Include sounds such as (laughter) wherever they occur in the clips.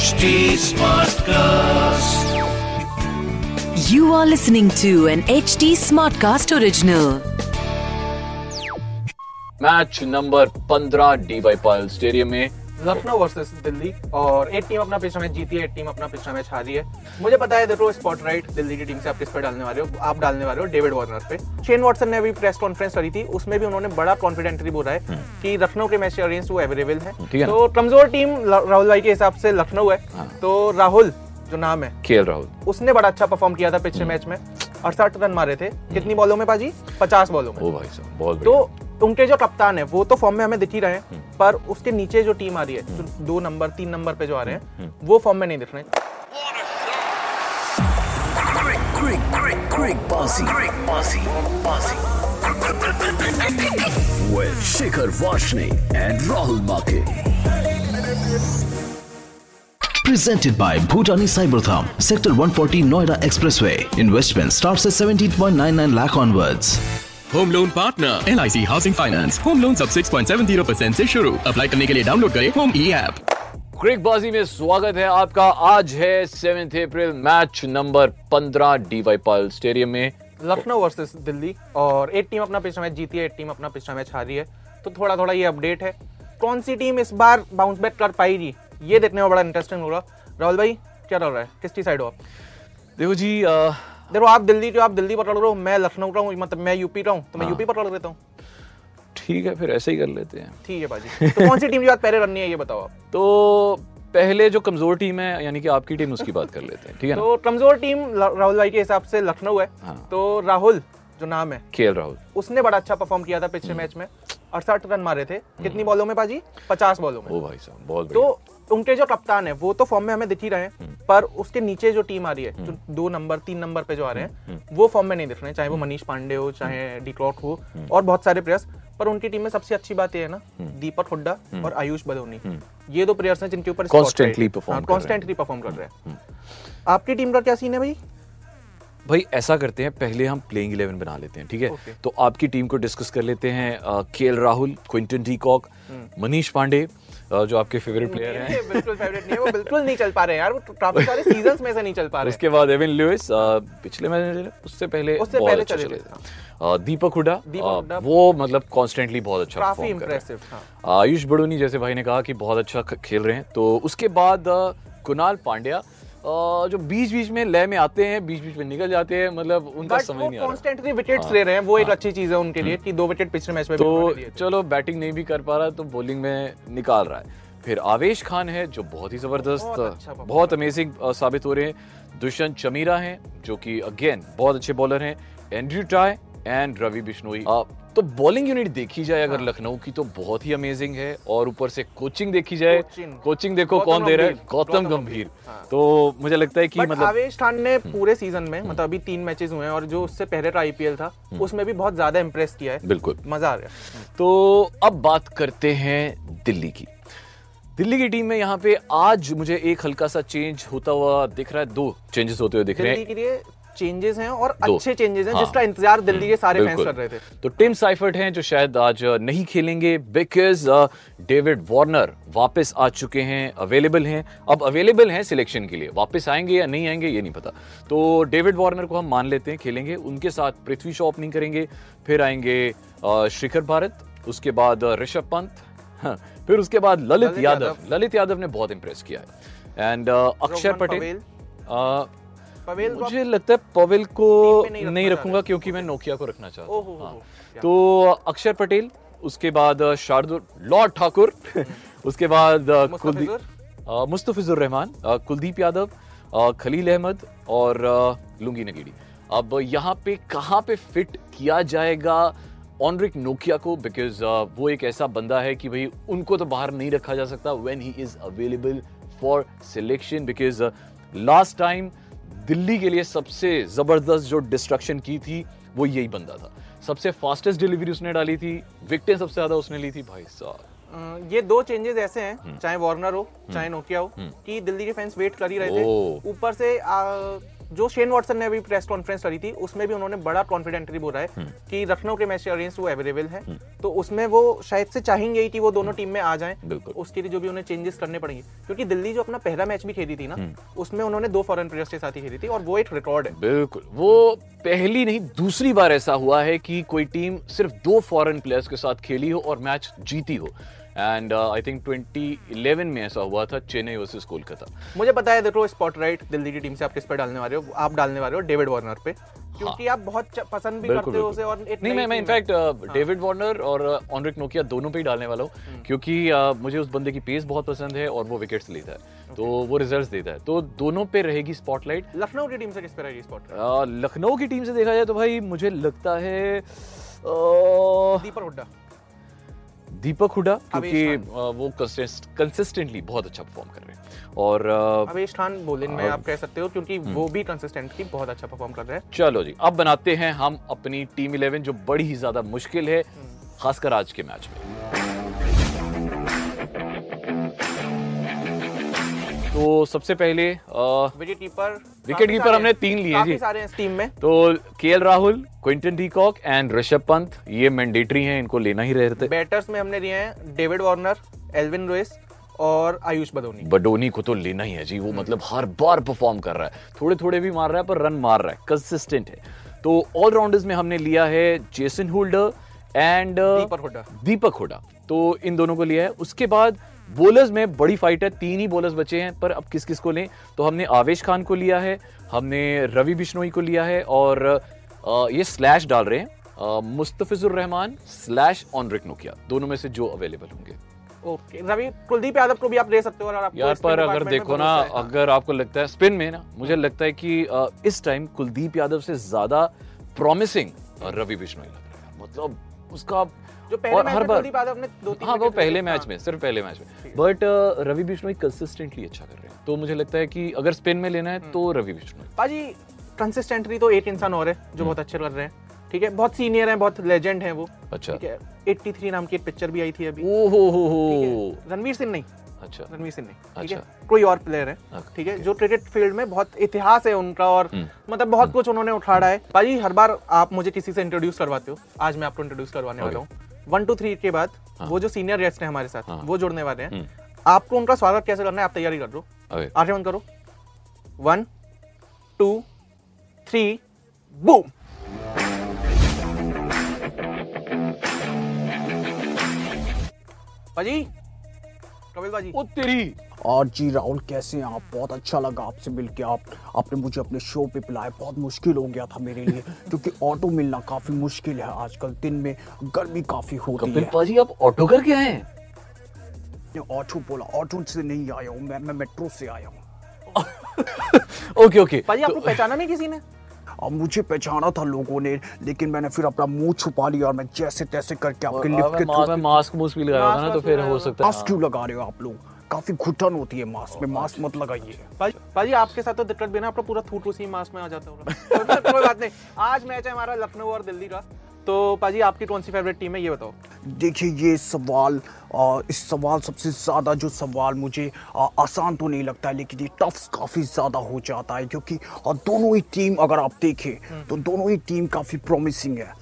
HD Smartcast. You are listening to an HD Smartcast original. Match number 15 DY Patil stadium में Lucknow versus Delhi और एक team अपना पिछला match जीती है एक टीम अपना पिछला मैच हारी है। मुझे पता है देखो स्पॉट राइट दिल्ली की टीम से आप किस पे डालने वाले हो? आप डालने वाले हो डेविड वार्नर पे। शेन वॉटसन ने अभी प्रेस कॉन्फ्रेंस करी थी उसमें भी उन्होंने बड़ा कॉन्फिडेंटली बोला है कि लखनऊ के मैच के अगेंस्ट वो अवेलेबल है। हम्म। तो कमज़ोर टीम राहुल भाई के हिसाब से लखनऊ है। हाँ। तो राहुल जो नाम है केएल राहुल। उसने बड़ा अच्छा परफॉर्म किया था हम्म। पिछले मैच में। अड़सठ रन मारे थे। कितनी बॉलों में पाजी पचास बॉलों में। ओ भाई साहब बहुत तो। उनके जो कप्तान है वो तो फॉर्म में हमें दिख ही रहे हैं हम्म। पर उसके नीचे जो टीम आ रही है जो दो नंबर तीन नंबर पे जो आ रहे हम्म। हैं वो फॉर्म में नहीं दिख रहे हैं. With Shikhar Vashne and Rahul Make. Presented by Bhutani Cybertham, Sector 140 Noida Expressway. Investment starts at 17.99 lakh onwards. Home loan partner LIC housing finance home loan सब 6.70 परसेंट ऐसी शुरू. अप्लाई करने के लिए डाउनलोड करें होम ई ऐप क्रिक बाजी में स्वागत है आपका। आज है 7 April match number 15 DY Patil stadium में। लखनऊ वर्सेस दिल्ली और एक टीम अपना पिछला मैच जीती है एक टीम अपना पिछला मैच हारी है। तो थोड़ा थोड़ा ये अपडेट है। कौन सी टीम इस बार बाउंस बैक कर पाएगी? ये देखने में बड़ा इंटरेस्टिंग होगा राहुल भाई क्या चल रहा है? किसकी साइड हो आप? देखो जी अ, देखो आप दिल्ली हो, आप दिल्ली पकड़ रहे हो मैं लखनऊ का हूँ मतलब मैं यूपी का हूँ तो मैं हाँ। यूपी पकड़ लेता हूँ। ठीक है फिर ऐसे ही कर लेते हैं। ठीक है बाजी तो कौन सी टीम की बात पहले रननी है ये बताओ आप। तो पहले जो कमज़ोर टीम है यानी कि आपकी टीम उसकी बात कर लेते हैं ठीक है तो कमज़ोर टीम राहुल भाई के हिसाब से लखनऊ है। हाँ। तो राहुल जो नाम है केएल राहुल। उसने बड़ा अच्छा परफॉर्म किया था पिछले मैच में। अड़सठ रन मारे थे। कितनी बॉलों में पाजी पचास बॉलों में। ओ भाई साहब बहुत तो उनके जो कप्तान है वो तो फॉर्म में हमें दिख ही रहे हैं पर उसके नीचे जो टीम आ रही है जो दो नंबर तीन नंबर पे जो आ रहे हैं वो फॉर्म में नहीं दिख रहे हैं चाहे वो मनीष पांडे हो चाहे डिक्लॉक हो और बहुत सारे प्लेयर्स पर उनकी टीम में सबसे अच्छी बात ये है ना दीपक हुड्डा और आयुष बदोनी। ये दो प्लेयर्स हैं जिनके ऊपर हैं। कॉन्स्टेंटली परफॉर्म कर रहे हैं। आपकी टीम का क्या सीन है भाई? भाई ऐसा करते हैं पहले हम प्लेइंग 11 बना लेते हैं ठीक है? Okay. तो आपकी टीम को डिस्कस कर लेते हैं KL Rahul Quinton de Kock Manish Pandey जो आपके फेवरेट प्लेयर हैं बिल्कुल फेवरेट नहीं है वो बिल्कुल नहीं चल पा रहे हैं यार वो काफ़ी सारे सीजंस में से नहीं चल पा रहे उसके बाद एविन लुइस पिछले मैच उससे पहले उससे पहले चले चले थे, थे दीपक हुडा। वो मतलब कॉन्स्टेंटली बहुत अच्छा काफ़ी कर रहे हैं। इंप्रेसिव हाँ आयुष बडूनी जैसे भाई ने कहा कि बहुत अच्छा खेल रहे हैं तो उसके बाद कुणाल पांड्या जो बीच बीच में लय में आते हैं बीच बीच में निकल जाते हैं मतलब उनका समझ नहीं आ रहा। कॉन्स्टेंटली विकेट्स हाँ, ले रहे हैं वो एक हाँ। अच्छी चीज़ है उनके लिए कि दो विकेट पिछले मैच में तो। चलो बैटिंग नहीं भी कर पा रहा तो बॉलिंग में निकाल रहा है। फिर आवेश खान है जो बहुत ही ज़बरदस्त बहुत अच्छा बहुत अमेजिंग साबित हो रहे हैं। दुष्यंत चमीरा हैं जो कि अगेन बहुत अच्छे बॉलर हैं। Andrew Tye and Ravi Bishnoi तो बॉलिंग यूनिट देखी जाए हाँ। अगर लखनऊ की तो बहुत ही अमेजिंग है और ऊपर से कोचिंग देखी जाए। कोचिंग। कोचिंग देखो कौन दे रहा है? गौतम गंभीर। हाँ। तो मुझे लगता है कि मतलब हम्म। आवेश खान ने पूरे सीज़न में मतलब अभी तीन मैचेस हुए हैं और जो उससे पहले का आईपीएल था उसमें भी बहुत ज़्यादा इंप्रेस किया है। हम्म। बिल्कुल। मज़ा आ गया। तो अब बात करते हैं दिल्ली की। दिल्ली की टीम में यहाँ पे आज मुझे एक हल्का सा चेंज होता हुआ दिख रहा है दो चेंजेस होते हुए दिख रहे हैं। चेंजेस हैं और अच्छे चेंजेस हैं हाँ। जिसका इंतज़ार दिल्ली के सारे फैंस कर रहे थे। तो टिम साइफर्ट हैं जो शायद आज नहीं खेलेंगे बिकॉज़ डेविड वार्नर वापस आ चुके हैं अवेलेबल हैं। अब अवेलेबल हैं सिलेक्शन के लिए। वापस आएँगे या नहीं आएँगे ये नहीं पता। तो डेविड वार्नर को हम मान लेते हैं खेलेंगे। उनके साथ पृथ्वी शॉ ओपनिंग करेंगे फिर आएँगे शिखर भारत उसके बाद ऋषभ पंत हाँ, फिर उसके बाद ललित ललित यादव। यादव। ललित यादव ने बहुत इंप्रेस किया है। एंड अक्षर पटेल पवेल। मुझे लगता है पवेल को नहीं नहीं रखूँगा क्योंकि मैं नोकिया को रखना चाहता हूँ हाँ। तो अक्षर पटेल उसके बाद शार्दुल लॉर्ड ठाकुर (laughs) उसके बाद कुलदीप मुस्तफिजुर? रहमान कुलदीप यादव खलील अहमद और लुंगी नगीडी अब यहाँ पे कहाँ पे फिट किया जाएगा ऑनरिक नोकिया को बिकॉज़ वो एक ऐसा बंदा है कि भाई उनको तो बाहर नहीं रखा जा सकता when he is available for selection because last time Delhi के लिए सबसे ज़बरदस्त जो डिस्ट्रक्शन की थी वो यही बंदा था। सबसे फास्टेस्ट डिलीवरी उसने डाली थी विकटें सबसे ज़्यादा उसने ली थी भाई साहब। ये दो चेंजेस ऐसे हम्म। हैं चाहे वार्नर हो चाहे नोकिया हो कि दिल्ली के फैंस वेट कर ही रहे थे। ऊपर से आ, जो शेन वॉटसन ने अभी प्रेस कॉन्फ्रेंस करी थी उसमें भी उन्होंने बड़ा कॉन्फिडेंटली बोला है हम्म। कि लखनऊ के मैच अगेंस्ट वो अवेलेबल है। तो उसमें वो शायद से चाहेंगे ही कि वो दोनों टीम में आ जाएँ। उसके लिए जो भी उन्हें चेंजेस करने पड़ेंगे। क्योंकि दिल्ली जो अपना पहला मैच भी खेली थी ना हम्म। उसमें उन्होंने दो फॉरन प्लेयर्स के साथ ही खेली थी और वो एक रिकॉर्ड है। बिल्कुल। वो पहली नहीं दूसरी बार ऐसा हुआ है कि कोई टीम सिर्फ़ दो फॉरन प्लेयर्स के साथ खेली हो और मैच जीती हो। एंड आई थिंक 2011 में ऐसा हुआ था चेन्नई वर्सेस कोलकाता। मुझे पता है देखो स्पॉट राइट दिल्ली की टीम से आप किस पे डालने वाले हो आप डालने वाले हो डेविड वार्नर पे। क्योंकि आप बहुत पसंद भी हाँ। करते हो उसे और नहीं मैं मैं इनफैक्ट डेविड वार्नर और ऑनरिक नोकिया दोनों पे ही डालने वाला हूँ। क्योंकि uh, मुझे उस बंदे की पेस बहुत पसंद है और वो विकेट्स लेता है। तो वो रिजल्ट्स देता है। तो दोनों पे रहेगी स्पॉटलाइट लखनऊ की टीम से किस पे रहेगी स्पॉट आ, लखनऊ की टीम से देखा जाए तो भाई मुझे लगता है दीपक हुड्डा। दीपक हुडा क्योंकि वो कंसिस्टेंटली बहुत अच्छा परफॉर्म कर रहे हैं। और अवेश खान बोलिंग में आप कह सकते हो क्योंकि हम्म। वो भी कंसिस्टेंटली बहुत अच्छा परफॉर्म कर रहे हैं। चलो जी अब बनाते हैं हम अपनी टीम 11 जो बड़ी ही ज़्यादा मुश्किल है खासकर आज के मैच में। तो सबसे पहले विकेट कीपर विकेट कीपर हमने तीन लिए जी। सारे हैं इस टीम में। तो KL Rahul Quinton de Kock and Rishabh Pant ये मैंडेटरी हैं इनको लेना ही रहते। बैटर्स में हमने लिए हैं डेविड वार्नर एल्विन रोइस और आयुष बदोनी। बडोनी को तो लेना ही है जी वो मतलब हर बार परफॉर्म कर रहा है। थोड़े थोड़े भी मार रहा है पर रन मार रहा है कंसिस्टेंट है। तो ऑलराउंडर्स में हमने लिया है Jason Holder and Deepak Hooda. Deepak Hooda तो इन दोनों को लिया है। उसके बाद बॉलर्स में बड़ी फाइट है तीन ही बॉलर्स बचे हैं पर अब किस किस को लें? तो हमने आवेश खान को लिया है हमने रवि बिश्नोई को लिया है और ये स्लैश डाल रहे हैं मुस्तफिजुर रहमान स्लैश ऑनरिक नोकिया दोनों में से जो अवेलेबल होंगे। ओके रवि कुलदीप यादव को भी आप ले सकते हो अगर आपको यार पर अगर देखो ना अगर आपको लगता है स्पिन में ना मुझे लगता है कि इस टाइम कुलदीप यादव से ज़्यादा प्रॉमिसिंग रवि बिश्नोई लग रहा है। मतलब उसका जो पहले और मैच हर में बार। कुलदीप दो हाँ वो पहले मैच हाँ। में सिर्फ़ पहले मैच में। बट रवि बिश्नोई कंसिस्टेंटली अच्छा कर रहे हैं। तो मुझे लगता है कि अगर स्पिन में लेना है तो रवि बिश्नोई पाजी कंसिस्टेंटली तो एक इंसान और है हम्म। जो बहुत अच्छे कर रहे हैं। ठीक है बहुत सीनियर है बहुत लेजेंड है वो। अच्छा। ठीक है 83 नाम की एक पिक्चर भी आई थी अभी। ओ हो हो हो। है? रणवीर सिंह नहीं। अच्छा। रणवीर सिंह नहीं। ठीक है अच्छा। कोई और प्लेयर है। ठीक है जो क्रिकेट फ़ील्ड में बहुत इतिहास है उनका और हम्म। मतलब बहुत कुछ उन्होंने उठाड़ा है। भाई हर बार आप मुझे किसी से इंट्रोड्यूस करवाते हो। आज मैं आपको इंट्रोड्यूस करवाने वाला हूँ। वन टू थ्री के बाद वो जो सीनियर गेस्ट है हमारे साथ हाँ। वो जुड़ने वाले हैं। हम्म। आपको उनका स्वागत कैसे करना है? आप तैयारी कर लो। आगे बंद करो। वन टू थ्री बूम पाजी कपिल बाजी। ओ तेरी। और जी राहुल कैसे हैं आप? बहुत अच्छा लगा आपसे मिलके। आप आपने मुझे अपने शो पे बुलाया। बहुत मुश्किल हो गया था मेरे लिए क्योंकि ऑटो मिलना काफ़ी मुश्किल है आजकल दिन में। गर्मी काफ़ी होती कपिल है। पाजी आप ऑटो करके आए हैं? ऑटो बोला ऑटो से नहीं आया हूँ मैं मैं मेट्रो से आया हूँ। (laughs) ओके ओके पाजी आपको पहचाना नहीं किसी ने? अब मुझे पहचाना था लोगों ने लेकिन मैंने फिर अपना मुँह छुपा लिया और मैं जैसे तैसे करके आपके लिफ्ट के थ्रू मास्क मुस्क भी लगाया था ना तो फिर हो सकता है। मास्क क्यों लगा रहे हो आप लोग? काफ़ी घुटन होती है मास्क में मास्क मत लगाइए। पाजी पाजी आपके साथ तो दिक्कत भी ना आपका पूरा थूट उसी मास्क में आ जाता होगा कोई कोई बात नहीं। आज मैच है हमारा लखनऊ और दिल्ली का। तो पाजी आपकी कौन सी फेवरेट टीम है ये बताओ। देखिए ये सवाल आ, इस सवाल सबसे ज़्यादा जो सवाल मुझे आ, आसान तो नहीं लगता है लेकिन ये टफ काफ़ी ज़्यादा हो जाता है क्योंकि आ, दोनों ही टीम अगर आप देखें तो दोनों ही टीम काफ़ी प्रॉमिसिंग है।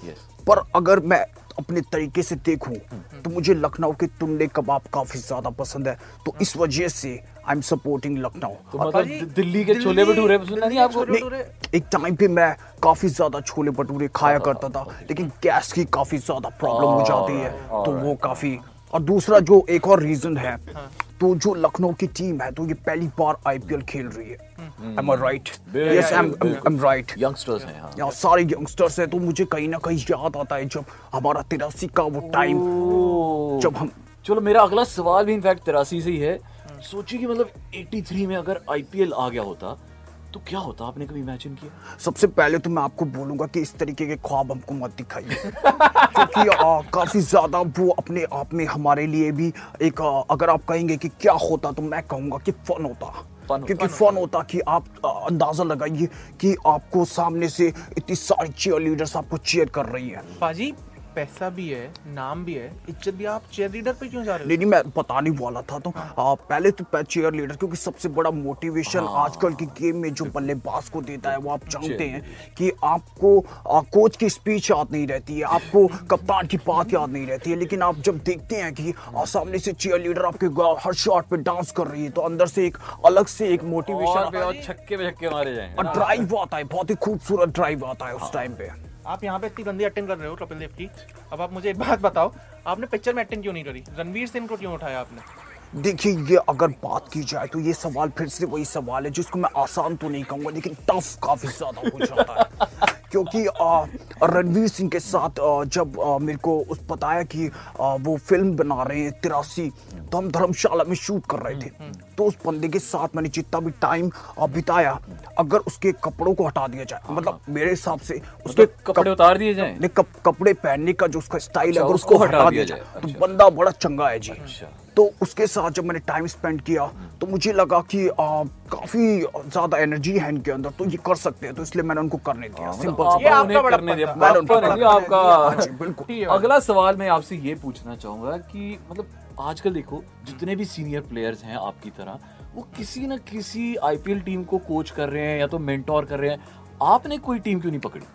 पर अगर मैं अपने तरीके से देखूँ तो मुझे लखनऊ के तुंडे कबाब काफ़ी ज़्यादा पसंद है। तो इस वजह से आई एम सपोर्टिंग लखनऊ। तो मतलब दिल्ली के छोले भटूरे पसंद नहीं आपको? एक टाइम पे मैं काफ़ी ज़्यादा छोले भटूरे खाया करता था लेकिन गैस की काफ़ी ज़्यादा प्रॉब्लम हो जाती है तो वो काफ़ी और दूसरा जो एक और रीजन है तो जो लखनऊ की टीम है तो ये पहली बार आईपीएल खेल रही है। Am I right yes I am right youngsters हैं हाँ। यहाँ सारे यंगस्टर्स हैं तो मुझे कहीं ना कहीं याद आता है जब हमारा तिरासी का वो टाइम जब हम चलो मेरा अगला सवाल भी इनफैक्ट तिरासी से ही है। सोचिए कि मतलब 83 में अगर आईपीएल आ गया होता तो क्या होता? आपने कभी इमेजिन किया? सबसे पहले तो मैं आपको बोलूँगा कि इस तरीके के ख्वाब हमको मत दिखाइए (laughs) क्योंकि आ, काफ़ी ज़्यादा वो अपने आप में हमारे लिए भी एक आ, अगर आप कहेंगे कि क्या होता तो मैं कहूँगा कि फन होता। होता। क्योंकि फन होता। कि आप अंदाज़ा लगाइए कि आपको सामने से इतनी सारी चीयर लीडर्स आपको चीयर कर रही है। पाजी पैसा भी है नाम भी है इज़्ज़त भी आप चेयर लीडर पे क्यों जा रहे नहीं नहीं मैं बताने वाला था तो। हाँ। आ, पहले तो चेयर लीडर क्योंकि सबसे बड़ा मोटिवेशन हाँ। आजकल की गेम में जो बल्लेबाज को देता है वो आप जानते हैं कि आपको आ, कोच की स्पीच याद नहीं रहती है आपको कप्तान की बात याद नहीं रहती है लेकिन आप जब देखते हैं कि आ, सामने से चेयर लीडर आपके हर शॉट पे डांस कर रही है तो अंदर से एक अलग से एक मोटिवेशन और छक्के पे छक्के मारे और ड्राइव आता है बहुत ही खूबसूरत ड्राइव आता है उस टाइम पे। हो आप यहाँ पे इतनी गंदी एक्टिंग कर रहे हो कपिल देव की। अब आप मुझे एक बात बताओ आपने पिक्चर में एक्टिंग क्यों नहीं करी? रणवीर सिंह को क्यों उठाया आपने? देखिए ये अगर बात की जाए तो ये सवाल फिर से वही सवाल है जिसको मैं आसान तो नहीं कहूँगा लेकिन टफ काफ़ी ज़्यादा हो जाता है। (laughs) क्योंकि रणवीर सिंह के साथ आ, जब आ, मेरे को उस बताया कि आ, वो फ़िल्म बना रहे हैं तिरासी तो हम धर्मशाला में शूट कर रहे थे। तो उस बंदे के साथ मैंने जितना भी टाइम बिताया अगर उसके कपड़ों को हटा दिया जाए मतलब मेरे हिसाब से उसके मतलब कपड़े उतार दिए जाएँ? नहीं, कपड़े पहनने का जो उसका स्टाइल है अच्छा, अगर उसको उसको हटा दिया जाए, तो अच्छा। बंदा बड़ा चंगा है जी। अच्छा। तो उसके साथ जब मैंने टाइम स्पेंड किया तो मुझे लगा कि आ, काफ़ी ज़्यादा एनर्जी है इनके अंदर तो ये कर सकते हैं तो इसलिए मैंने उनको करने दिया। सिंपल हाँ। बिल्कुल। ठीक है। भाई। अगला सवाल मैं आपसे ये पूछना चाहूँगा कि मतलब आजकल देखो जितने भी सीनियर प्लेयर्स हैं आपकी तरह वो किसी ना किसी आईपीएल टीम को कोच कर रहे हैं या तो मेंटोर कर रहे हैं। आपने कोई टीम क्यों नहीं पकड़ी?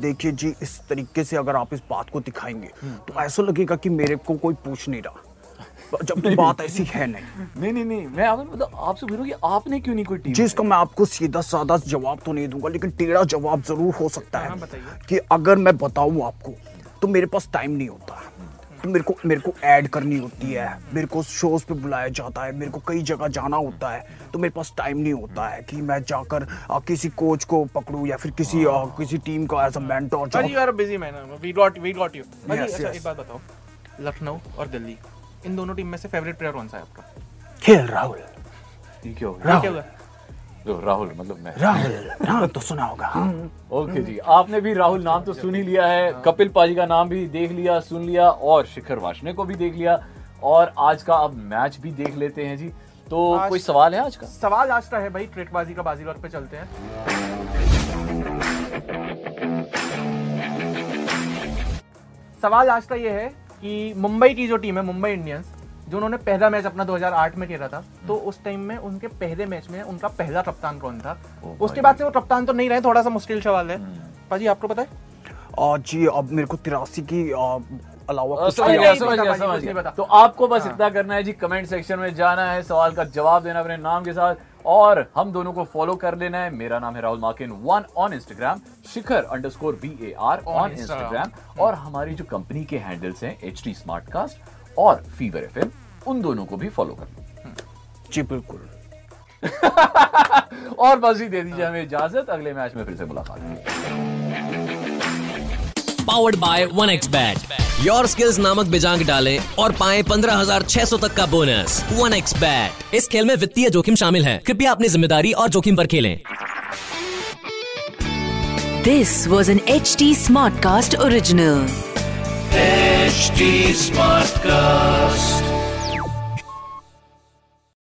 देखिए जी इस तरीके से अगर आप इस बात को दिखाएँगे तो ऐसा लगेगा कि मेरे को कोई पूछ नहीं रहा। जबकि बात ऐसी है नहीं। नहीं नहीं नहीं मैं आप मतलब आपसे हूँ कि आपने क्यों नहीं कोई टीम जिसका मैं आपको सीधा साधा जवाब तो नहीं दूँगा लेकिन टेढ़ा जवाब ज़रूर हो सकता हाँ, है कि अगर मैं बताऊँ आपको तो मेरे पास टाइम नहीं होता। तो मेरे को मेरे को ऐड करनी होती है। मेरे को शोज़ पे बुलाया जाता है। मेरे को कई जगह जाना होता है। तो मेरे पास टाइम नहीं होता है कि मैं जाकर आ, किसी कोच को पकड़ूं या फिर किसी आ, किसी टीम का as a mentor you are busy man we got we got you अच्छा. एक बात बताओ। लखनऊ और दिल्ली इन दोनों टीम में से फेवरेट प्लेयर कौन सा है आपका? खेल राहुल। क्या हो जो राहुल मतलब मैं। राहुल नाम तो सुना होगा। हाँ। ओके जी आपने भी राहुल नाम तो सुन ही लिया है कपिल पाजी का नाम भी देख लिया सुन लिया और शिखर वाशने को भी देख लिया और आज का अब मैच भी देख लेते हैं जी। तो कोई सवाल है आज का? सवाल आज का है भाई ट्रेकबाजी का बाजी पे चलते हैं। सवाल आज का ये है कि मुंबई की जो टीम है मुंबई इंडियंस जो उन्होंने पहला मैच अपना 2008 में खेला था तो उस टाइम में उनके पहले मैच में उनका पहला कप्तान कौन था? उसके बाद से वो कप्तान तो नहीं रहे थोड़ा सा मुश्किल सवाल है। पाजी आपको पता है? जी अब मेरे को तिरासी की अलावा। तो आपको बस इतना करना है जी कमेंट सेक्शन में जाना है सवाल का जवाब देना अपने नाम के साथ और हम दोनों को फॉलो कर लेना है। मेरा नाम है Rahul मार्किन one on Instagram Shikhar underscore B A R on Instagram और हमारी जो कंपनी के हैंडल्स हैं एच टी स्मार्ट कास्ट और फीवर एफ़ उन दोनों को भी फॉलो कर लो जी बिल्कुल। (laughs) और बस ही दे दीजिए हमें इजाज़त अगले मैच में फिर से मुलाकात। होगी powered by one X bat your skills नामक बिजांग डालें और पाएँ पंद्रह हज़ार छह सौ तक का बोनस वन एक्स बैट इस खेल में वित्तीय जोखिम शामिल है। कृपया अपनी ज़िम्मेदारी और जोखिम पर खेलें। This was an HT Smartcast original. HD Smartcast.